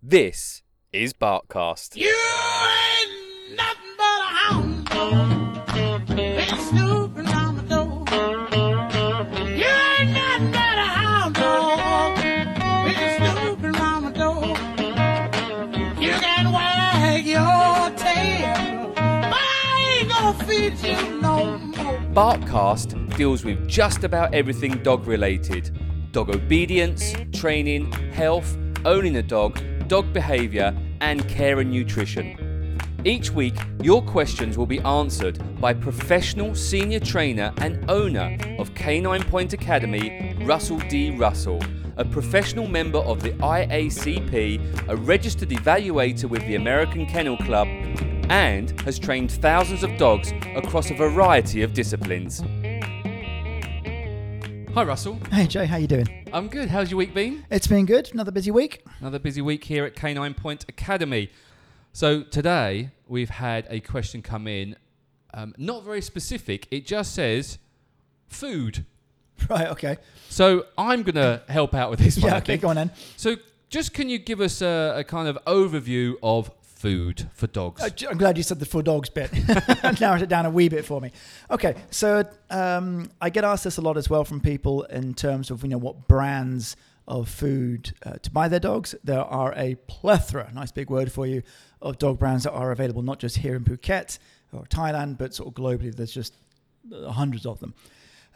This is Barkcast. You ain't nothing but a hound dog. Been snooping on my door. You ain't nothing but a hound dog. Been snooping on my door. You can wag your tail, but I ain't gonna feed you no more. Barkcast deals with just about everything dog related dog obedience, training, health, owning a dog, dog behaviour, and care and nutrition. Each week, your questions will be answered by professional senior trainer and owner of Canine Point Academy, Russell D. Russell, a professional member of the IACP, a registered evaluator with the American Kennel Club, and has trained thousands of dogs across a variety of disciplines. Hi, Russell. Hey Jay, how you doing? I'm good. How's your week been? It's been good. Another busy week. Another busy week here at Canine Point Academy. So today we've had a question come in, um, not very specific. It just says food. Right. Okay. So I'm gonna help out with this one. Yeah. I Okay. think. Go on then. So just can you give us a, a kind of overview of food for dogs? Uh, I'm glad you said the for dogs bit. Narrowed it down a wee bit for me. Okay. So um, I get asked this a lot as well from people in terms of you know what brands of food uh, to buy their dogs. There are a plethora, nice big word for you, of dog brands that are available not just here in Phuket or Thailand, but sort of globally. There's just uh, hundreds of them.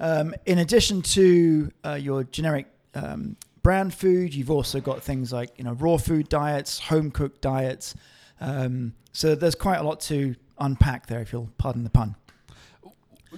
Um, in addition to uh, your generic um, brand food, you've also got things like you know raw food diets, home cooked diets. Um, so there's quite a lot to unpack there, if you'll pardon the pun.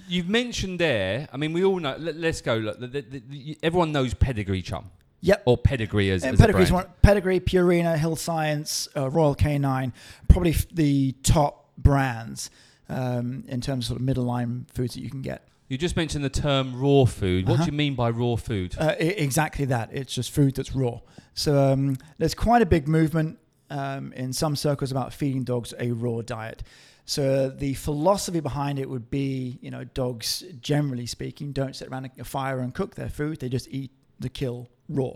You've mentioned there. I mean, we all know. Let, us go. Look, the, the, the, everyone knows pedigree chum Yep. or pedigree as, And as a brand. one, Pedigree, Purina, Hill Science, uh, Royal Canine, probably f- the top brands um, in terms of sort of middle line foods that you can get. You just mentioned the term raw food. What Uh-huh. do you mean by raw food? Uh, e- exactly that. It's just food that's raw. So um, there's quite a big movement um, in some circles about feeding dogs a raw diet. So the philosophy behind it would be, you know, dogs generally speaking don't sit around a fire and cook their food. They just eat the kill raw.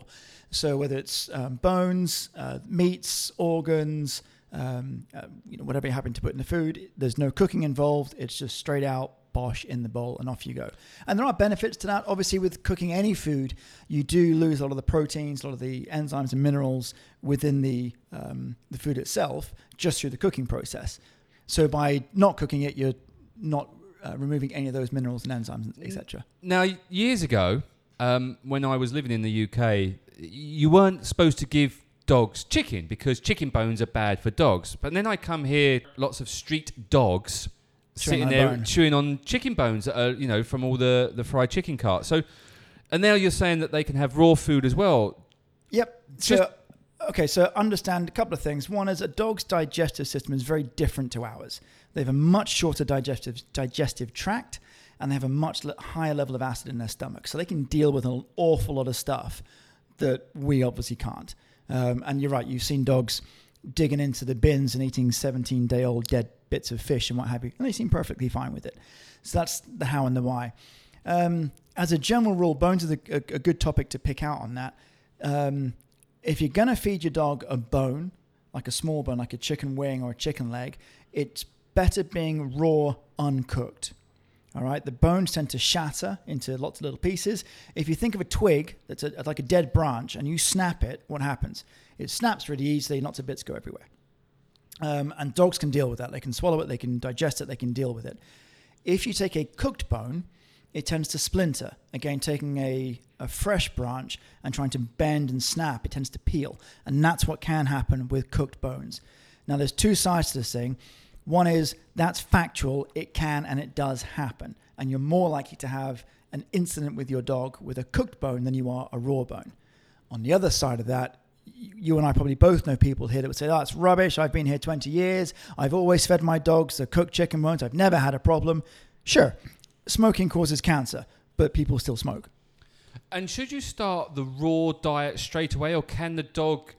So whether it's um, bones, uh, meats, organs, um, uh, you know, whatever you happen to put in the food, there's no cooking involved. It's just straight out bosh in the bowl and off you go. And there are benefits to that. Obviously, with cooking any food, you do lose a lot of the proteins, a lot of the enzymes and minerals within the um, the food itself just through the cooking process. So by not cooking it, you're not uh, removing any of those minerals and enzymes, etc. Now, years ago, um, when I was living in the UK, you weren't supposed to give dogs chicken because chicken bones are bad for dogs. But then I come here, lots of street dogs sitting on there bone. chewing on chicken bones that are, you know, from all the, the fried chicken carts. So, and now you're saying that they can have raw food as well. Yep. Just- So, okay, so understand a couple of things. One is a dog's digestive system is very different to ours. They have a much shorter digestive digestive tract, and they have a much higher level of acid in their stomach, so they can deal with an awful lot of stuff that we obviously can't. Um, and you're right. You've seen dogs digging into the bins and eating 17 day old dead bits of fish and what have you, and they seem perfectly fine with it. So that's the how and the why. Um, as a general rule, bones is a, a, a good topic to pick out on that. Um, if you're going to feed your dog a bone, like a small bone, like a chicken wing or a chicken leg, it's better being raw, uncooked. All right, the bones tend to shatter into lots of little pieces. If you think of a twig that's a, like a dead branch and you snap it, what happens? It snaps really easily, lots of bits go everywhere. Um, and dogs can deal with that. They can swallow it, they can digest it, they can deal with it. If you take a cooked bone, it tends to splinter. Again, taking a, a fresh branch and trying to bend and snap, it tends to peel. And that's what can happen with cooked bones. Now, there's two sides to this thing. One is that's factual, it can and it does happen. And you're more likely to have an incident with your dog with a cooked bone than you are a raw bone. On the other side of that, you and I probably both know people here that would say, oh, rubbish. I've been here 20 years. I've always fed my dogs the cooked chicken bones. I've never had a problem. Sure, smoking causes cancer, but people still smoke. And should you start the raw diet straight away, or can the dog?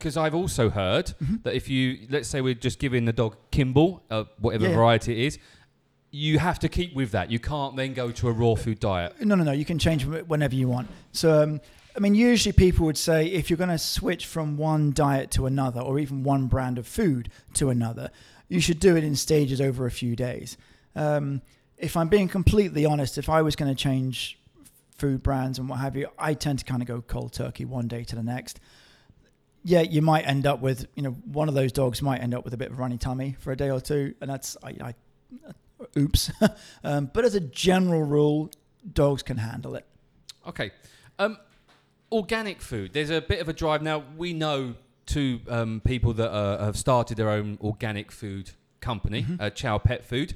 Because I've also heard Mm-hmm. that if you, let's say, we're just giving the dog kibble, uh, whatever Yeah. variety it is, you have to keep with that. You can't then go to a raw food diet. No, no, no. You can change whenever you want. So um, I mean, usually people would say if you're going to switch from one diet to another, or even one brand of food to another, you should do it in stages over a few days. Um, if I'm being completely honest, if I was going to change food brands and what have you, I tend to kind of go cold turkey one day to the next. Yeah, you might end up with, you know, one of those dogs might end up with a bit of a runny tummy for a day or two, and that's, I, I oops. um, but as a general rule, dogs can handle it. Okay. Um, organic food. There's a bit of a drive now. We know two um, people that uh, have started their own organic food company, Mm-hmm. uh, Chow Pet Food.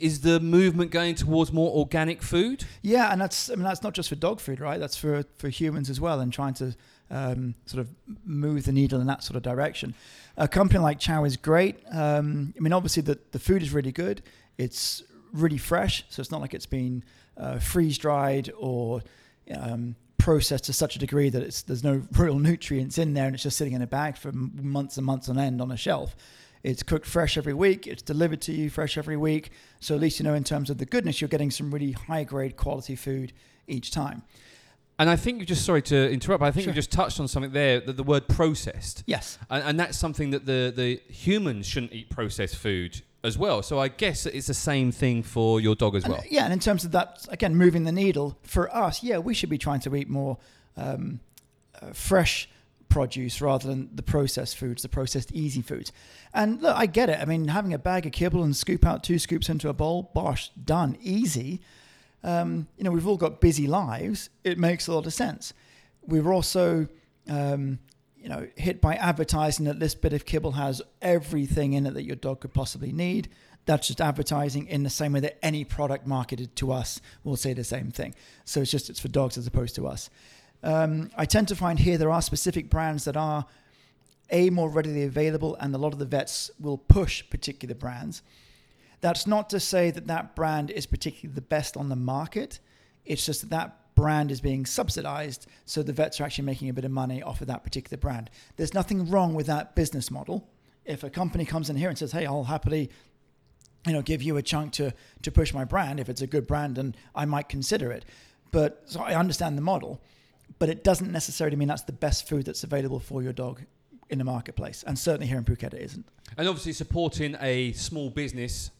Is the movement going towards more organic food? Yeah, and that's I mean that's not just for dog food, right? That's for for humans as well, and trying to um, sort of move the needle in that sort of direction. A company like Chow is great. Um, I mean, obviously the the food is really good. It's really fresh, so it's not like it's been uh, freeze dried or um, processed to such a degree that it's there's no real nutrients in there, and it's just sitting in a bag for months and months on end on a shelf. It's cooked fresh every week. It's delivered to you fresh every week. So at least you know in terms of the goodness, you're getting some really high grade quality food each time. And I think you just sorry to interrupt. But I think Sure. you just touched on something there. That the word processed, Yes. and, and that's something that the the humans shouldn't eat processed food as well. So I guess it's the same thing for your dog as And, well. yeah, and in terms of that, again, moving the needle for us, yeah, we should be trying to eat more um, uh, fresh produce rather than the processed foods, the processed easy foods. And look, I get it. I mean, having a bag of kibble and scoop out two scoops into a bowl, bosh, done, easy. Um, you know, we've all got busy lives. It makes a lot of sense. We were also, um, you know, hit by advertising that this bit of kibble has everything in it that your dog could possibly need. That's just advertising in the same way that any product marketed to us will say the same thing. So it's just it's for dogs as opposed to us. Um, I tend to find here there are specific brands that are a more readily available, and a lot of the vets will push particular brands. That's not to say that that brand is particularly the best on the market. It's just that that brand is being subsidized, so the vets are actually making a bit of money off of that particular brand. There's nothing wrong with that business model. If a company comes in here and says, "Hey, I'll happily, you know, give you a chunk to to push my brand. If it's a good brand, and I might consider it." But so I understand the model, but it doesn't necessarily mean that's the best food that's available for your dog in the marketplace, and certainly here in Phuket it isn't. And obviously supporting a small business,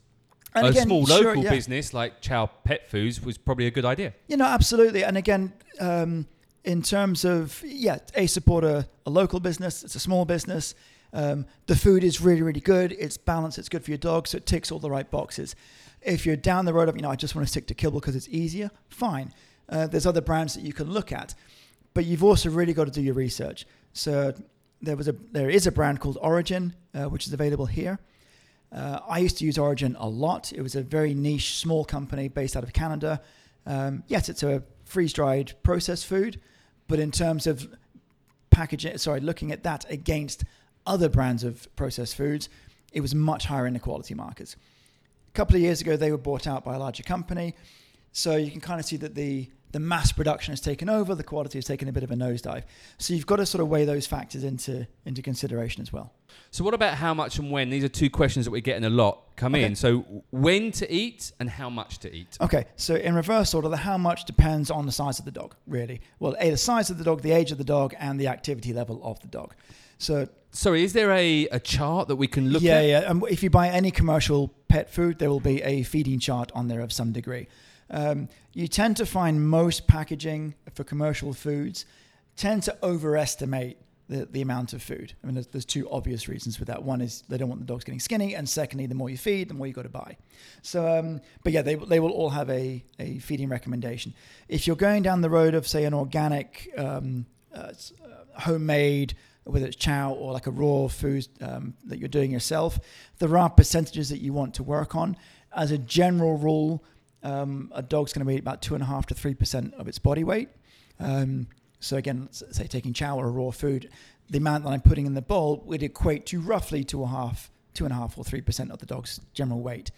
And a again, small sure, local yeah. business like Chow Pet Foods was probably a good idea. You know, absolutely. And again, um, in terms of yeah, a supporter, a, a local business. It's a small business. Um, the food is really, really good. It's balanced. It's good for your dog, so it ticks all the right boxes. If you're down the road of you know, I just want to stick to kibble because it's easier. Fine. Uh, there's other brands that you can look at, but you've also really got to do your research. So there was a there is a brand called Orijen, uh, which is available here. Uh, I used to use Orijen a lot. It was a very niche, small company based out of Canada. Um, yes, it's a freeze dried processed food, but in terms of packaging, sorry, looking at that against other brands of processed foods, it was much higher in the quality markers. A couple of years ago, they were bought out by a larger company. So you can kind of see that the, the mass production has taken over, the quality has taken a bit of a nosedive. So you've got to sort of weigh those factors into, into consideration as well. So what about how much and when? These are two questions that we're getting a lot come Okay. in. So when to eat and how much to eat? Okay, so in reverse order, the how much depends on the size of the dog, really. Well, A, the size of the dog, the age of the dog, and the activity level of the dog. So, Sorry, is there a, a chart that we can look yeah, at? yeah. Um, if you buy any commercial pet food, there will be a feeding chart on there of some degree. Um, you tend to find most packaging for commercial foods tend to overestimate the, the amount of food. I mean, there's, there's two obvious reasons for that. One is they don't want the dogs getting skinny, and secondly, the more you feed, the more you got to buy. So, um, but yeah, they, they will all have a, a feeding recommendation. If you're going down the road of, say, an organic, um, uh, uh, homemade, whether it's chow or like a raw food um, that you're doing yourself, there are percentages that you want to work on. As a general rule, um, a dog's going to eat about two and a half to three percent of its body weight. Um, so again, let's say taking chow or raw food, the amount that I'm putting in the bowl would equate to roughly two and a half, two and a half or three percent of the dog's general weight.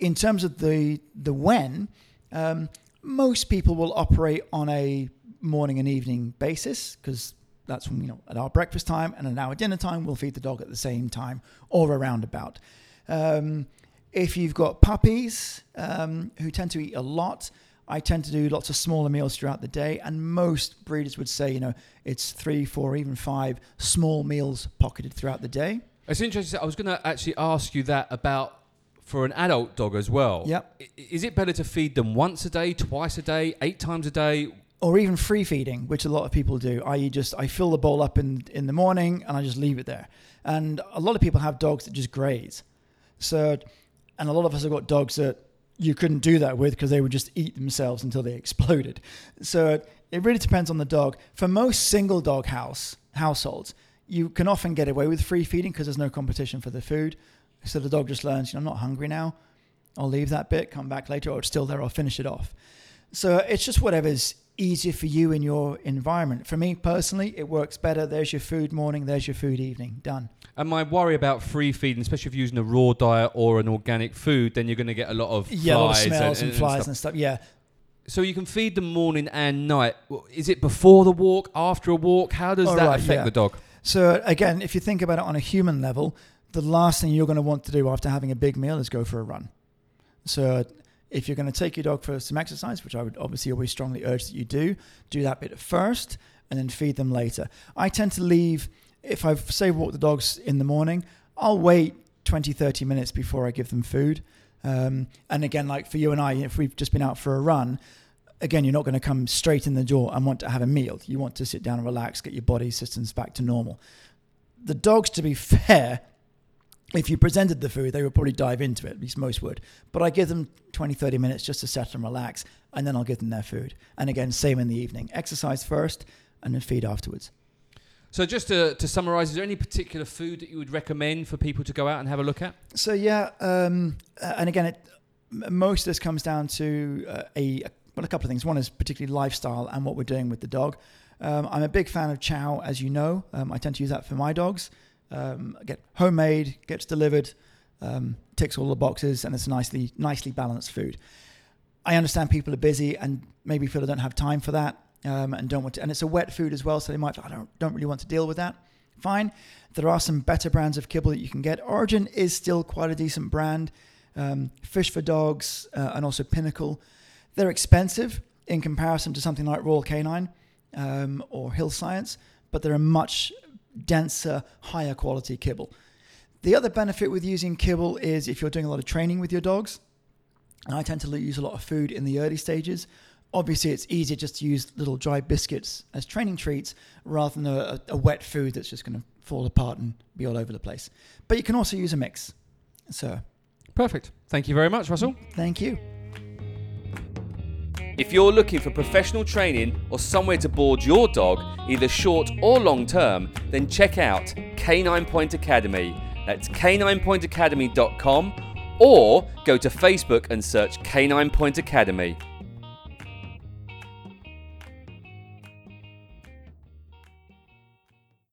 In terms of the the when, um, most people will operate on a morning and evening basis because that's when you know at our breakfast time and at our dinner time we'll feed the dog at the same time or around about. Um, if you've got puppies um, who tend to eat a lot, I tend to do lots of smaller meals throughout the day, and most breeders would say, you know, it's three, four, even five small meals pocketed throughout the day. It's interesting. I was going to actually ask you that about for an adult dog as well. Yep. Is it better to feed them once a day, twice a day, eight times a day? or even free feeding, which a lot of people do. I.e., just I fill the bowl up in in the morning and I just leave it there. And a lot of people have dogs that just graze. So, and a lot of us have got dogs that you couldn't do that with because they would just eat themselves until they exploded. So it really depends on the dog. For most single dog house households, you can often get away with free feeding because there's no competition for the food. So the dog just learns, you know, I'm not hungry now. I'll leave that bit, come back later, or it's still there, I'll finish it off. So it's just whatever's easier for you in your environment. For me personally, it works better. There's your food morning, there's your food evening. Done. And my worry about free feeding, especially if you're using a raw diet or an organic food, then you're going to get a lot of Yeah, a lot of flies smells and, flies stuff. and stuff. Yeah. So you can feed them morning and night. Is it before the walk, after a walk? How does that right, affect yeah. the dog? So again, if you think about it on a human level, the last thing you're going to want to do after having a big meal is go for a run. So if you're going to take your dog for some exercise, which I would obviously always strongly urge that you do, do that bit first and then feed them later. I tend to leave if I say walk the dogs in the morning, I'll wait 20, 30 minutes before I give them food. Um, and again, like for you and I, if we've just been out for a run, again, you're not going to come straight in the door and want to have a meal. You want to sit down and relax, get your body systems back to normal. The dogs, to be fair, if you presented the food, they would probably dive into it, at least most would. But I give them 20, 30 minutes just to settle and relax, and then I'll give them their food. And again, same in the evening. Exercise first, and then feed afterwards. So just to, to summarise, is there any particular food that you would recommend for people to go out and have a look at? So yeah, um, and again, it, most of this comes down to uh, a well, a couple of things. One is particularly lifestyle and what we're doing with the dog. Um, I'm a big fan of chow, as you know. Um, I tend to use that for my dogs. Um, get homemade, gets delivered, um, ticks all the boxes, and it's nicely nicely balanced food. I understand people are busy and maybe feel they don't have time for that um, and don't want to. And it's a wet food as well, so they might I don't don't really want to deal with that. Fine. There are some better brands of kibble that you can get. Orijen is still quite a decent brand. Um, Fish4Dogs uh, and also Pinnacle. They're expensive in comparison to something like Royal Canine um, or Hill Science, but they're a much denser, higher quality kibble. The other benefit with using kibble is if you're doing a lot of training with your dogs, and I tend to use a lot of food in the early stages. Obviously, it's easier just to use little dry biscuits as training treats rather than a, a wet food that's just going to fall apart and be all over the place. But you can also use a mix. So, Perfect. Thank you very much, Russell. thank you. If you're looking for professional training or somewhere to board your dog, either short or long term, then check out Canine Point Academy. That's caninepointacademy.com or go to Facebook and search Canine Point Academy.